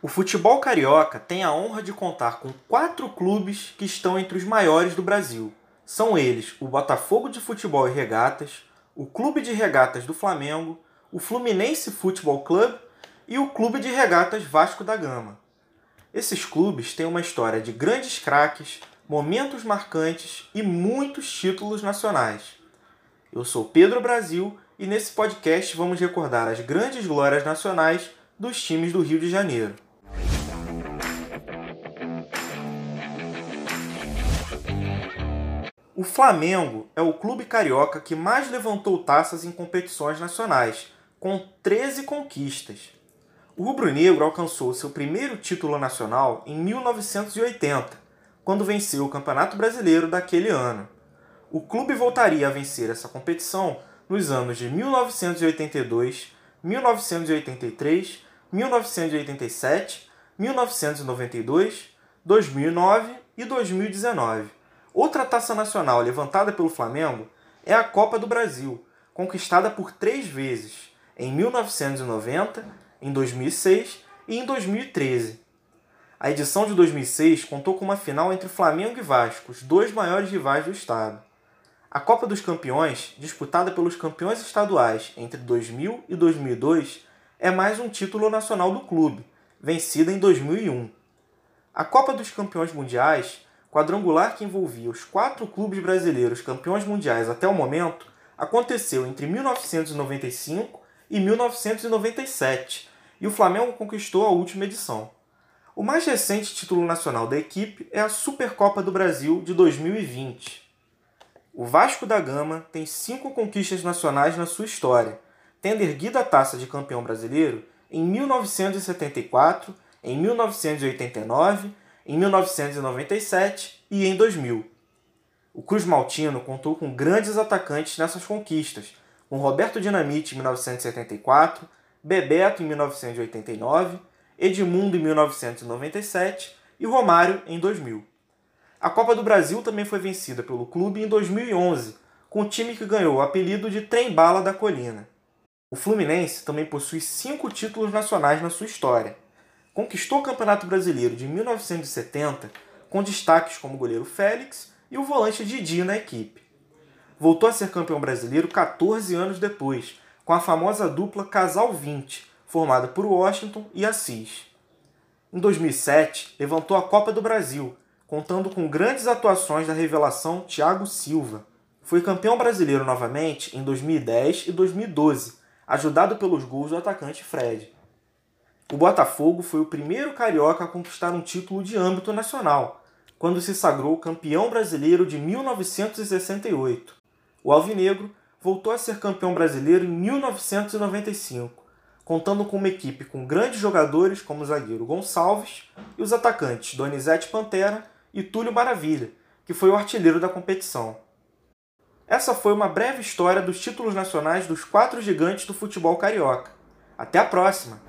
O futebol carioca tem a honra de contar com quatro clubes que estão entre os maiores do Brasil. São eles o Botafogo de Futebol e Regatas, o Clube de Regatas do Flamengo, o Fluminense Futebol Club e o Clube de Regatas Vasco da Gama. Esses clubes têm uma história de grandes craques, momentos marcantes e muitos títulos nacionais. Eu sou Pedro Brasil e nesse podcast vamos recordar as grandes glórias nacionais dos times do Rio de Janeiro. O Flamengo é o clube carioca que mais levantou taças em competições nacionais, com 13 conquistas. O rubro-negro alcançou seu primeiro título nacional em 1980, quando venceu o Campeonato Brasileiro daquele ano. O clube voltaria a vencer essa competição nos anos de 1982, 1983, 1987, 1992, 2009 e 2019. Outra taça nacional levantada pelo Flamengo é a Copa do Brasil, conquistada por três vezes, em 1990, em 2006 e em 2013. A edição de 2006 contou com uma final entre Flamengo e Vasco, os dois maiores rivais do estado. A Copa dos Campeões, disputada pelos campeões estaduais entre 2000 e 2002, é mais um título nacional do clube, vencida em 2001. A Copa dos Campeões Mundiais quadrangular que envolvia os quatro clubes brasileiros campeões mundiais até o momento, aconteceu entre 1995 e 1997, e o Flamengo conquistou a última edição. O mais recente título nacional da equipe é a Supercopa do Brasil de 2020. O Vasco da Gama tem cinco conquistas nacionais na sua história, tendo erguido a taça de campeão brasileiro em 1974, em 1989 em 1997 e em 2000. O Cruz Maltino contou com grandes atacantes nessas conquistas, com Roberto Dinamite em 1974, Bebeto em 1989, Edmundo em 1997 e Romário em 2000. A Copa do Brasil também foi vencida pelo clube em 2011, com o time que ganhou o apelido de Trem Bala da Colina. O Fluminense também possui cinco títulos nacionais na sua história, conquistou o Campeonato Brasileiro de 1970 com destaques como o goleiro Félix e o volante Didi na equipe. Voltou a ser campeão brasileiro 14 anos depois, com a famosa dupla Casal 20, formada por Washington e Assis. Em 2007, levantou a Copa do Brasil, contando com grandes atuações da revelação Thiago Silva. Foi campeão brasileiro novamente em 2010 e 2012, ajudado pelos gols do atacante Fred. O Botafogo foi o primeiro carioca a conquistar um título de âmbito nacional, quando se sagrou campeão brasileiro de 1968. O Alvinegro voltou a ser campeão brasileiro em 1995, contando com uma equipe com grandes jogadores como o zagueiro Gonçalves e os atacantes Donizete Pantera e Túlio Maravilha, que foi o artilheiro da competição. Essa foi uma breve história dos títulos nacionais dos quatro gigantes do futebol carioca. Até a próxima!